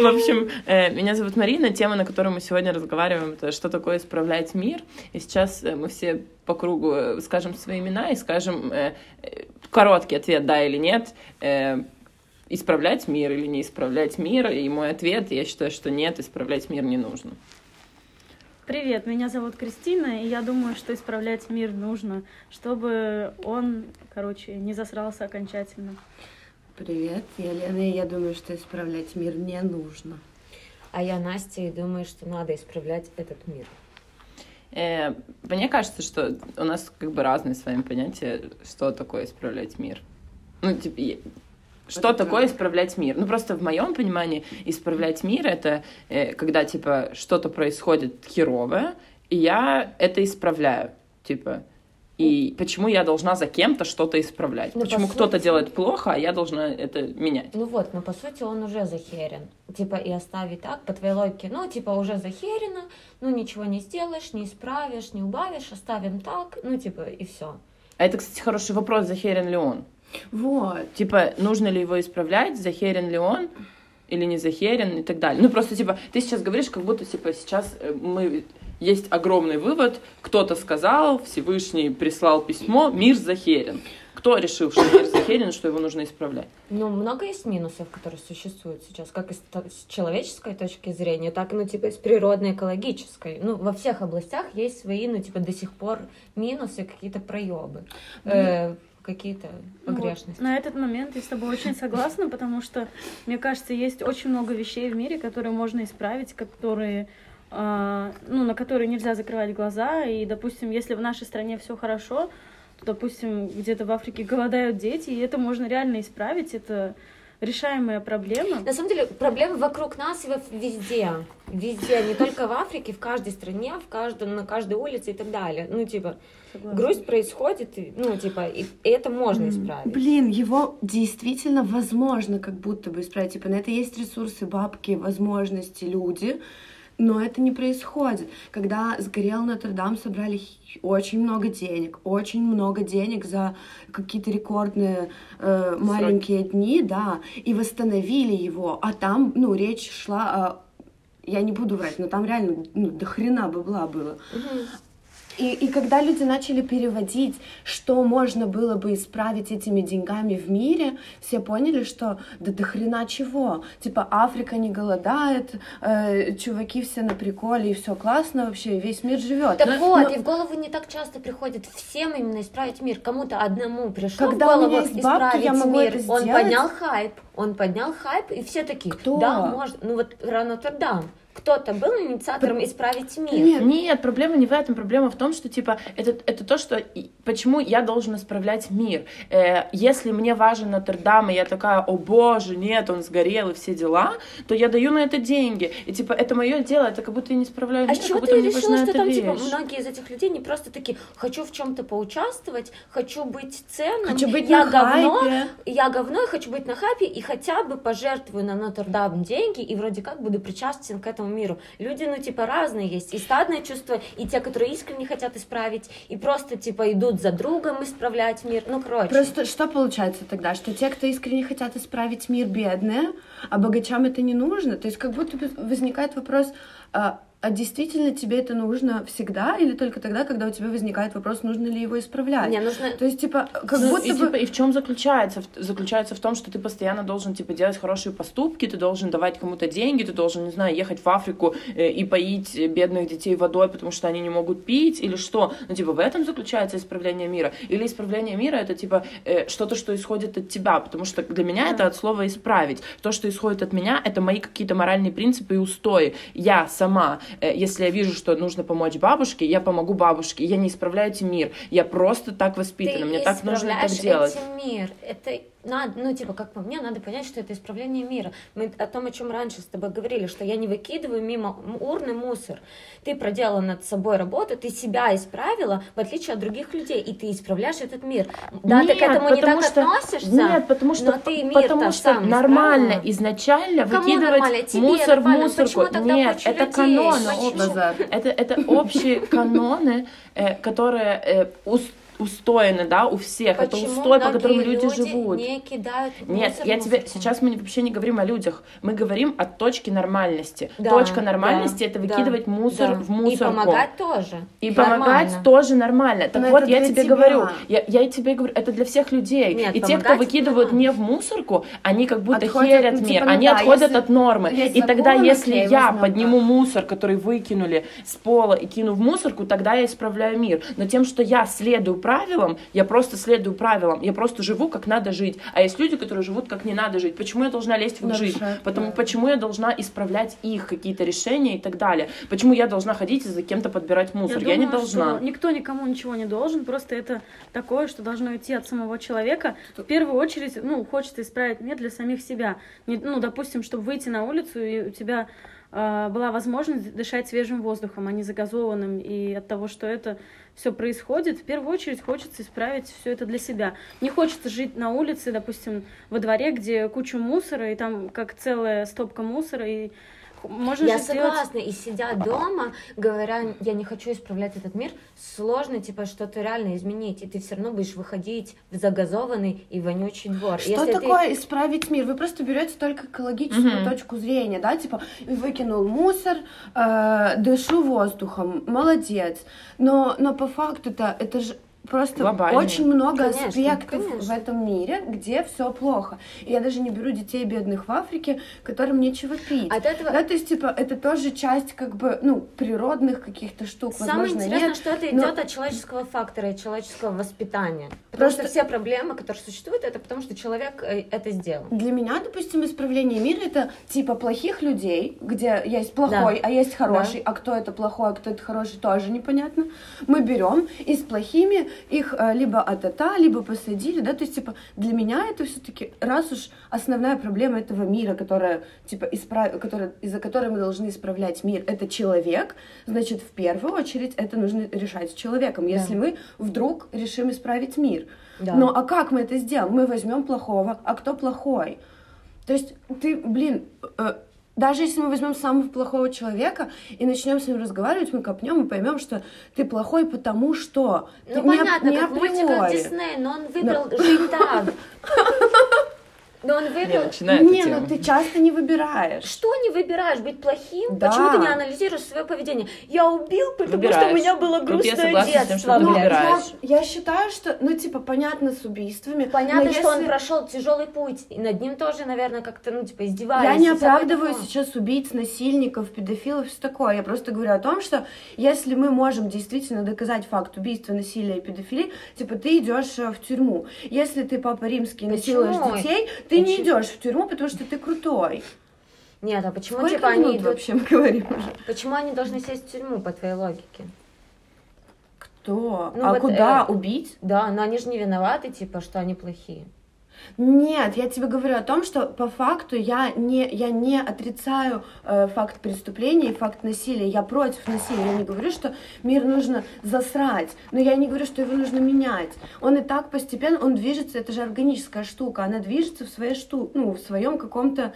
В общем, э, меня зовут Марина. Тема, на которую мы сегодня разговариваем, это что такое исправлять мир. И сейчас э, мы все по кругу э, скажем свои имена и скажем короткий ответ «да» или «нет» исправлять мир или не исправлять мир. И мой ответ, я считаю, что нет, исправлять мир не нужно. Привет, меня зовут Кристина, и я думаю, что исправлять мир нужно, чтобы он, короче, не засрался окончательно. Привет, я Лена, и я думаю, что исправлять мир не нужно. А я Настя, и думаю, что надо исправлять этот мир. Э, мне кажется, что у нас как бы разные с вами понятия, что такое исправлять мир. Ну, типа, что это такое исправлять мир? Ну, просто в моем понимании исправлять мир — это э, когда, типа, что-то происходит херовое, и я это исправляю. Типа, и почему я должна за кем-то что-то исправлять? Ну, почему кто-то сути... делает плохо, а я должна это менять? Ну вот, но по сути он уже захерен. Типа и оставить так, по твоей логике, ну типа уже захерено, ну ничего не сделаешь, не исправишь, не убавишь, оставим так, ну типа и все. А это, кстати, хороший вопрос, захерен ли он? Вот. Типа, нужно ли его исправлять, захерен ли он? или не захерен и так далее. Ну, просто, типа, ты сейчас говоришь, как будто, типа, сейчас э, мы есть огромный вывод, кто-то сказал, Всевышний прислал письмо, мир захерен. Кто решил, что мир захерен, что его нужно исправлять? Ну, много есть минусов, которые существуют сейчас, как с человеческой точки зрения, так, ну, типа, и с природной, экологической. Ну, во всех областях есть свои, ну, типа, до сих пор минусы, какие-то проебы. Mm. Э, какие-то погрешности. Вот. На этот момент я с тобой очень согласна, потому что, мне кажется, есть очень много вещей в мире, которые можно исправить, которые ну, на которые нельзя закрывать глаза. И, допустим, если в нашей стране все хорошо, то, допустим, где-то в Африке голодают дети, и это можно реально исправить. Это решаемая проблема. На самом деле проблемы вокруг нас и везде. Везде, не только в Африке, в каждой стране, в каждом, на каждой улице и так далее. Ну, типа, Согласна. грусть происходит, ну, типа, и, и это можно исправить. Блин, его действительно возможно как будто бы исправить. Типа, на это есть ресурсы, бабки, возможности, люди. Но это не происходит. Когда сгорел Нотр-Дам, собрали очень много денег, очень много денег за какие-то рекордные э, маленькие дни, да, и восстановили его. А там, ну, речь шла о я не буду врать, но там реально ну, до хрена бабла было. Угу. И, и когда люди начали переводить, что можно было бы исправить этими деньгами в мире, все поняли, что да до хрена чего. Типа Африка не голодает, э, чуваки все на приколе, и все классно вообще, весь мир живет. Так но, вот, но... и в голову не так часто приходит всем именно исправить мир. Кому-то одному пришло когда в голову у меня есть бабки, исправить я могу мир. Это он поднял хайп, он поднял хайп, и все такие, Кто? да, можно. Ну вот Рано-Нотр-Дам кто-то был инициатором исправить мир. Нет, нет, проблема не в этом. Проблема в том, что, типа, это, это то, что... Почему я должен исправлять мир? Э, если мне важен Нотр-Дам, и я такая, о боже, нет, он сгорел, и все дела, то я даю на это деньги. И, типа, это мое дело, это как будто я не справляю а мир, чего ты решила, что там, типа, вещь. типа, многие из этих людей не просто такие, хочу в чем то поучаствовать, хочу быть ценным, хочу быть я на говно, хайпе. я говно, и хочу быть на хайпе, и хотя бы пожертвую на Нотр-Дам деньги, и вроде как буду причастен к этому миру. Люди, ну, типа, разные есть. И стадное чувство, и те, которые искренне хотят исправить, и просто, типа, идут за другом исправлять мир. Ну, короче. Просто что получается тогда? Что те, кто искренне хотят исправить мир, бедные, а богачам это не нужно? То есть как будто возникает вопрос, а, а действительно тебе это нужно всегда или только тогда, когда у тебя возникает вопрос, нужно ли его исправлять? Мне нужно... То есть, типа, как ну, будто и, бы... Типа, и в чем заключается? Заключается в том, что ты постоянно должен, типа, делать хорошие поступки, ты должен давать кому-то деньги, ты должен, не знаю, ехать в Африку э, и поить бедных детей водой, потому что они не могут пить, или что? Ну, типа, в этом заключается исправление мира. Или исправление мира — это, типа, э, что-то, что исходит от тебя, потому что для меня да. это от слова «исправить». То, что исходит от меня, это мои какие-то моральные принципы и устои. Я сама, если я вижу что нужно помочь бабушке, я помогу бабушке. Я не исправляю этим мир. Я просто так воспитана. Ты Мне так нужно так делать. Мир. Это надо, ну, типа, как по мне, надо понять, что это исправление мира. Мы о том, о чем раньше с тобой говорили, что я не выкидываю мимо урны мусор. Ты проделала над собой работу, ты себя исправила, в отличие от других людей, и ты исправляешь этот мир. Да, нет, ты к этому не так что, относишься. Нет, потому что, ты потому что сам нормально исправила. изначально Кому выкидывать нормально? Тебе мусор нормально. в мусорку. Нет, это людей? каноны. Это, это общие каноны, э, которые устояны, да, у всех. Почему это устой, по которому люди, люди живут. не кидают Нет, мусор я в тебе мусорку? сейчас мы вообще не говорим о людях, мы говорим о точке нормальности. Да, Точка нормальности да, это да, выкидывать мусор да. в мусорку. И помогать тоже. И Нормально. помогать тоже нормально. Так Но вот, я тебе тебя. говорю, я, я тебе говорю, это для всех людей. Нет, и те, кто выкидывают да. не в мусорку, они как будто Отходят, херят ну, мир, типа, ну они да, отходят если от нормы. И тогда, если я подниму мусор, который выкинули с пола и кину в мусорку, тогда я исправляю мир. Но тем, что я следую правилам, я просто следую правилам, я просто живу, как надо жить. А есть люди, которые живут, как не надо жить. Почему я должна лезть в их жизнь? Потому, да. Почему я должна исправлять их какие-то решения и так далее? Почему я должна ходить и за кем-то подбирать мусор? Я, не думаю, должна. что никто никому ничего не должен, просто это такое, что должно идти от самого человека. В первую очередь, ну, хочется исправить мир для самих себя. Не- ну, допустим, чтобы выйти на улицу, и у тебя э, была возможность дышать свежим воздухом, а не загазованным. И от того, что это все происходит, в первую очередь хочется исправить все это для себя. Не хочется жить на улице, допустим, во дворе, где куча мусора, и там как целая стопка мусора, и можно Я сделать- согласна, и сидя дома, говоря, я не хочу исправлять этот мир, сложно, типа, что-то реально изменить, и ты все равно будешь выходить в загазованный и вонючий двор. Что Если ты- такое исправить мир? Вы просто берете только экологическую Мгм. точку зрения, да, типа выкинул мусор, э, дышу воздухом, молодец. Но, но по факту-то это же просто Глобально. очень много Конечно, аспектов конечно. в этом мире, где все плохо. И я даже не беру детей бедных в Африке, которым нечего пить. От этого Да, то есть, типа, это тоже часть, как бы, ну, природных каких-то штук, Самое возможно, интересное, нет. что это но- идет от человеческого фактора и человеческого воспитания. Потому Просто- что все проблемы, которые существуют, это потому что человек э, это сделал. Для меня, допустим, исправление мира это типа плохих людей, где есть плохой, Да. а есть хороший, а кто это плохой, а кто это хороший, тоже непонятно. Мы берем и с плохими их э, либо атата, либо посадили, да, то есть типа для меня это все-таки раз уж основная проблема этого мира, которая типа исправ... которая из-за которой мы должны исправлять мир, это человек, значит в первую очередь это нужно решать с человеком, если мы вдруг решим исправить мир. Да. Но а как мы это сделаем? Мы возьмем плохого, а кто плохой? То есть ты, блин, э, даже если мы возьмем самого плохого человека и начнем с ним разговаривать, мы копнем и поймем, что ты плохой потому что. Ну, Не- понятно, не как в мультиках. Дисней, но он выбрал жить так. Но он выбрал... начинай эту Не, ну ты часто не выбираешь. Что не выбираешь? Быть плохим? Да. Почему ты не анализируешь свое поведение? Я убил, потому что у Выбираешь. меня было я грустное согласна с тем, детство. что ты Ну, выбираешь. я, я считаю, что, ну, типа, понятно с убийствами. Понятно, но что он если- прошел тяжелый путь, и над ним тоже, наверное, как-то, ну, типа, издевались. Я не оправдываю такое. сейчас убийц, насильников, педофилов, все такое. Я просто говорю о том, что если мы можем действительно доказать факт убийства, насилия и педофилии, типа ты идешь э, в тюрьму. Если ты папа римский Почему? насилуешь детей, ты не идешь в тюрьму, потому что ты крутой. Нет, а почему, Сколько типа, они идут... вообще мы говорим уже? Почему они должны сесть в тюрьму, по твоей логике? Кто? Ну а вот, куда э, убить? Да, но они же не виноваты, типа, что они плохие. Нет, я тебе говорю о том, что по факту я не, я не отрицаю э, факт преступления и факт насилия. Я против насилия. Я не говорю, что мир нужно засрать, но я не говорю, что его нужно менять. Он и так постепенно, он движется, это же органическая штука, она движется в своей шту, ну, в своем каком-то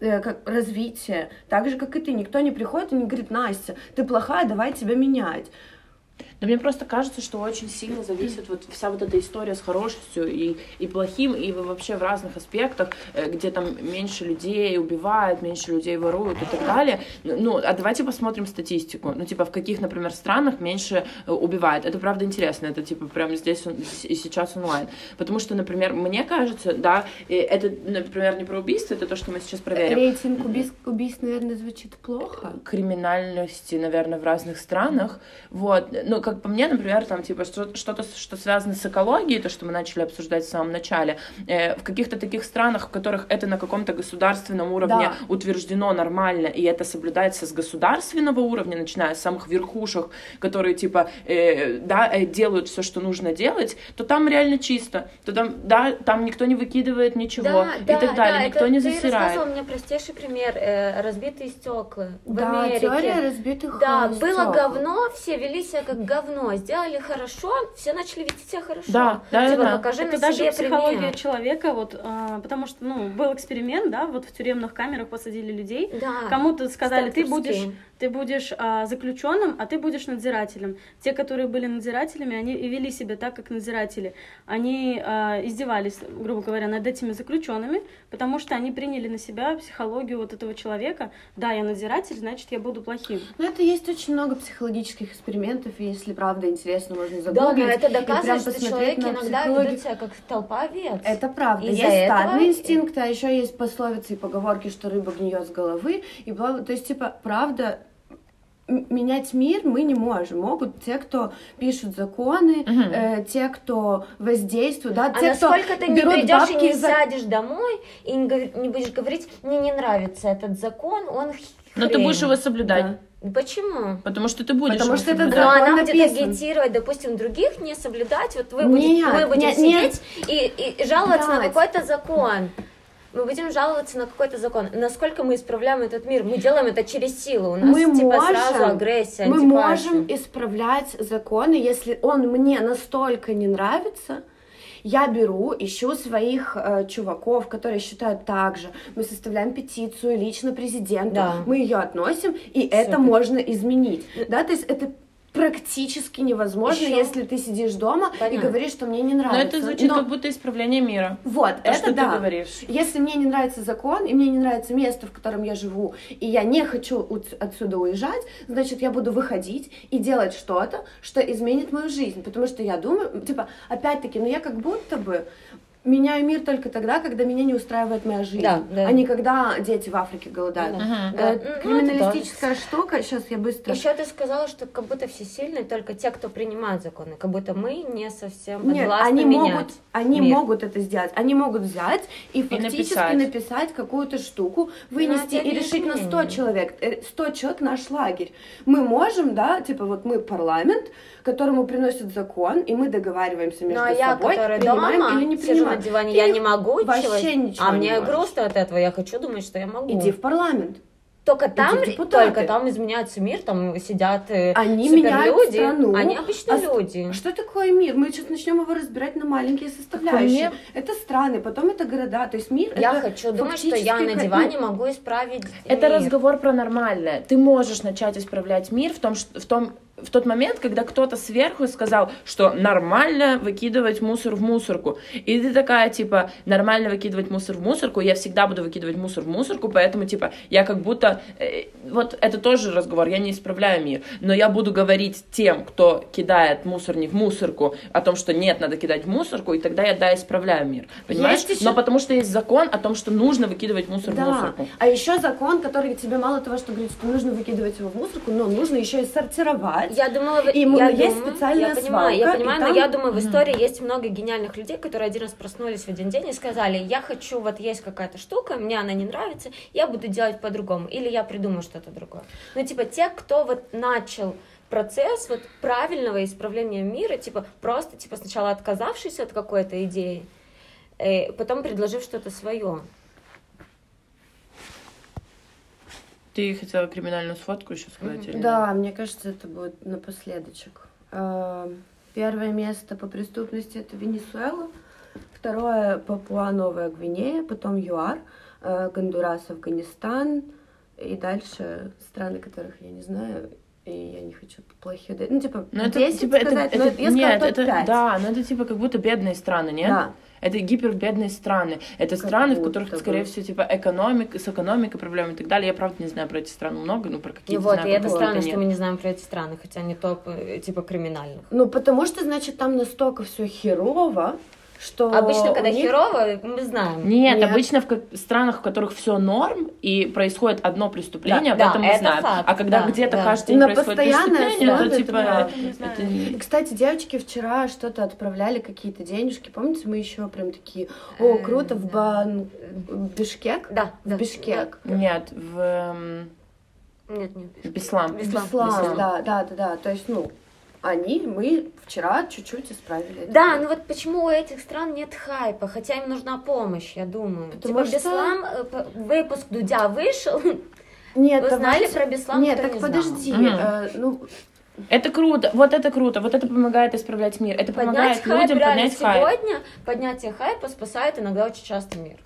э, как развитии. Так же, как и ты. Никто не приходит и не говорит, Настя, ты плохая, давай тебя менять. Да мне просто кажется, что очень сильно зависит вот вся вот эта история с хорошестью и, и плохим, и вообще в разных аспектах, э, где там меньше людей убивают, меньше людей воруют и так далее. Ну, а давайте посмотрим статистику. Ну, типа, в каких, например, странах меньше э, убивают. Это правда интересно, это типа прямо здесь и сейчас онлайн. Потому что, например, мне кажется, да, это, например, не про убийство, это то, что мы сейчас проверим Рейтинг убийств, убийств, наверное, звучит плохо. криминальности, наверное, в разных странах. Вот. Ну, как по мне, например, там, типа, что- что-то, что связано с экологией, то, что мы начали обсуждать в самом начале, э, в каких-то таких странах, в которых это на каком-то государственном уровне Да. утверждено нормально, и это соблюдается с государственного уровня, начиная с самых верхушек, которые, типа, э, да, э, делают все, что нужно делать, то там реально чисто. То там, да, там никто не выкидывает ничего и так далее, никто это не ты засирает. рассказывал мне простейший пример, э, разбитые стекла в да, Америке. теория разбитых Да, э, было говно, все вели себя как говно, сделали хорошо, все начали вести себя хорошо. Да, да, типа, да. покажи Это на даже себе психология пример. человека, вот, а, потому что, ну, был эксперимент, да, вот в тюремных камерах посадили людей, Да. Кому-то сказали, ты будешь, ты будешь а, заключенным, а ты будешь надзирателем. Те, которые были надзирателями, они и вели себя так, как надзиратели. Они а, издевались, грубо говоря, над этими заключенными, потому что они приняли на себя психологию вот этого человека. Да, я надзиратель, значит, я буду плохим. Ну, это есть очень много психологических экспериментов, и если правда интересно, можно Да, загуглить. но это доказывает, что человек иногда ведет себя как толпа овец. Это правда. Из-за есть этого- стадные инстинкты, а еще есть пословицы и поговорки, что рыба гниет с головы. И бла- То есть, типа, правда, менять мир мы не можем. Могут те, кто пишут законы, Мгм. э, те, кто воздействуют, да, А те, кто насколько ты не придешь и не за- сядешь домой и не, говор- не будешь говорить, мне не нравится этот закон, он х- Но ты хрень». будешь его соблюдать. Да. Почему? Потому что ты будешь Потому что это Закон она будет написан. агитировать, допустим, других не соблюдать. Вот вы Нет, будете, мы будем нет, нет. сидеть И, и- и жаловаться на Блядь. какой-то закон. Мы будем жаловаться на какой-то закон. Насколько мы исправляем этот мир? Мы делаем это через силу. У нас мы типа можем, сразу агрессия, мы антипатия. можем исправлять законы, если он мне настолько не нравится. Я беру, ищу своих э, чуваков, которые считают так же. Мы составляем петицию лично президенту. Да. Мы ее относим, и это Супер. можно изменить. Да, то есть это практически невозможно, Ещё- если ты сидишь дома и Понятно. говоришь, что мне не Но нравится. это звучит Но- как будто исправление мира. Вот, То, это что да. ты говоришь. Если мне не нравится закон, и мне не нравится место, в котором я живу, и я не хочу отсюда уезжать, значит, я буду выходить и делать что-то, что изменит мою жизнь. Потому что я думаю, типа, опять-таки, ну я как будто бы меняю мир только тогда, когда меня не устраивает моя жизнь, Да, да. а не когда дети в Африке голодают. Да. Э, Да. Ну, это Криминалистическая штука, сейчас я быстро... Еще ты сказала, что как будто все сильные только те, кто принимает законы, как будто мы не совсем Нет, они менять могут, они мир. могут это сделать. Они могут взять и фактически написать. написать, какую-то штуку, вынести и решить на 100 изменение. человек. Э, 100 человек наш лагерь. Мы можем, да, типа вот мы парламент, которому приносят закон, и мы договариваемся между Ну а я, собой, которая принимаем дома, или не сижу на диване, я не могу вообще чего- ничего А не мне можешь. грустно от этого, я хочу думать, что я могу. Иди в парламент. Только там, только там изменяется мир, там сидят э, Они меняют страну. они обычные А люди. Что такое мир? Мы сейчас начнем его разбирать на маленькие составляющие. мне- Это страны, потом это города. То есть мир Я это хочу думать, что я на диване могу исправить Это мир. разговор про нормальное. Ты можешь начать исправлять мир в том, что в том в тот момент, когда кто-то сверху сказал, что нормально выкидывать мусор в мусорку. И ты такая, типа, нормально выкидывать мусор в мусорку, я всегда буду выкидывать мусор в мусорку, поэтому, типа, я как будто... э, вот это тоже разговор, я не исправляю мир, но я буду говорить тем, кто кидает мусор не в мусорку, о том, что нет, надо кидать в мусорку, и тогда я, да, исправляю мир. Понимаешь? Есть ещё- Но потому что есть закон о том, что нужно выкидывать мусор в Да, мусорку. а еще закон, который тебе мало того, что говорит, что нужно выкидывать его в мусорку, но нужно еще и сортировать. Я думала, вы- И мы- я есть думаю, специальная я понимаю, я свалка, понимаю, но там- я думаю, в истории есть много гениальных людей, которые один раз проснулись в один день и сказали, я хочу, вот есть какая-то штука, мне она не нравится, я буду делать по-другому, или я придумаю что-то другое. Ну, типа, те, кто вот начал процесс вот правильного исправления мира, типа, просто, типа, сначала отказавшись от какой-то идеи, э, потом предложив что-то свое. Ты хотела криминальную сфотку еще сказать? или нет? Да, мне кажется, это будет напоследочек. Э, Первое место по преступности это Венесуэла, второе Папуа Новая Гвинея, потом ЮАР, э, Гондурас, Афганистан и дальше страны, которых я не знаю, и я не хочу плохие... Ну, типа, Ну, это, 10 типа, это, сказать, но это- я сказала нет, это, топ-пять. да, но это типа как будто бедные страны, нет? Да. Это гипербедные страны. Это Как страны, в которых, бы. скорее всего, типа экономик, с экономикой проблемы и так далее. Я правда не знаю про эти страны много, но про какие-то вот, знаю, и это странно, нет. что мы не знаем про эти страны, хотя они топ, э, типа, криминальных. Ну, потому что, значит, там настолько все херово, что Обычно, когда них- херово, мы знаем. Нет, Нет. обычно в странах, в которых все норм и происходит одно преступление, об Да, этом мы это знаем. факт, а когда да, где-то да. каждый день На происходит преступление, основе то это типа это не- И, Кстати, девочки вчера что-то отправляли, какие-то денежки. Помните, мы еще прям такие, о, Э, круто, в, да. Бан... в Бишкек? Да, В да. Бишкек. Нет, в эм, Нет, нет. в Беслан. Беслан. Беслан, Беслан. да, да, да, да. То есть, ну, они, мы вчера чуть-чуть исправили. это. Да, ну вот почему у этих стран нет хайпа, хотя им нужна помощь, я думаю. Потому типа что- Беслан, э, выпуск Дудя вышел, Нет, вы знали давайте- про Беслан, Нет, так не подожди. Мгм. э, ну, Это круто, вот это круто, вот это помогает исправлять мир, это помогает Поднять хайп, людям реально, поднять хайп. сегодня поднятие хайпа спасает иногда очень часто мир.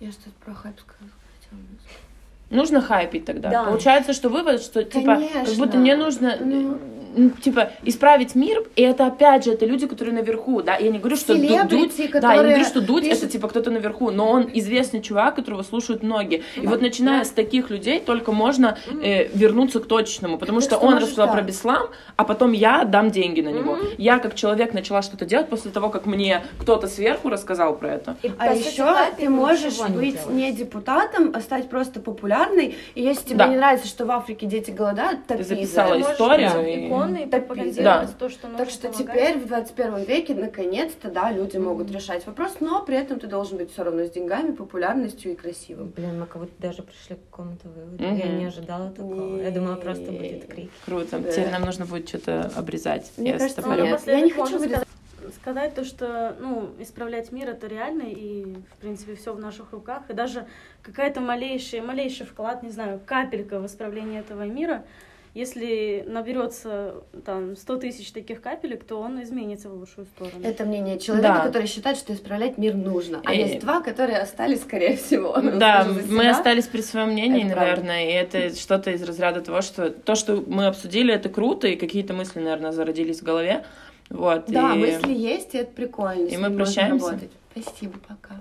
Я что-то про хайп сказала. Нужно хайпить тогда. Да. Получается, что вывод, что типа, как Конечно. будто мне нужно Ну. М, типа исправить мир, и это опять же это люди, которые наверху, да. Я не говорю, что Ду- Дудь, да, я не говорю, что Дудь пишут- это типа кто-то наверху, но он известный чувак, которого слушают многие. И вот начиная с таких людей только можно э, вернуться к точечному, потому Так что что он рассказал да. про Беслам, а потом я дам деньги на него. Я как человек начала что-то делать после того, как мне кто-то сверху рассказал про это. И, А сути, еще ты можешь не быть делаешь. не депутатом, а стать просто популярной. И если тебе Да. не нравится, что в Африке дети голодают, Ты записала за Ты можешь историю и- иконой и Да. то, что нужно Так что помогать. теперь в 21 веке наконец-то, да, люди могут решать вопрос, но при этом ты должен быть все равно с деньгами, популярностью и красивым. Блин, мы как будто даже пришли к какому-то выводу. Мгм. Я не ожидала такого. Я думала, просто будет крик. Круто. Да. Теперь нам нужно будет что-то обрезать. Мне Я кажется, нет. Я не хочу вырезать. сказать, сказать то, что ну, исправлять мир это реально, и в принципе все в наших руках. И даже какая-то малейший, малейший вклад, не знаю, капелька в исправление этого мира, если наберется там 100 тысяч таких капелек, то он изменится в лучшую сторону. Это мнение человека, Да. который считает, что исправлять мир нужно. А Э, есть два, которые остались, скорее всего. Да, мы остались при своем мнении, Это правда. наверное, и это что-то из разряда того, что то, что мы обсудили, это круто, и какие-то мысли, наверное, зародились в голове. Вот. Да, и... мысли есть, и это прикольно. И мы прощаемся. работать. Спасибо, пока.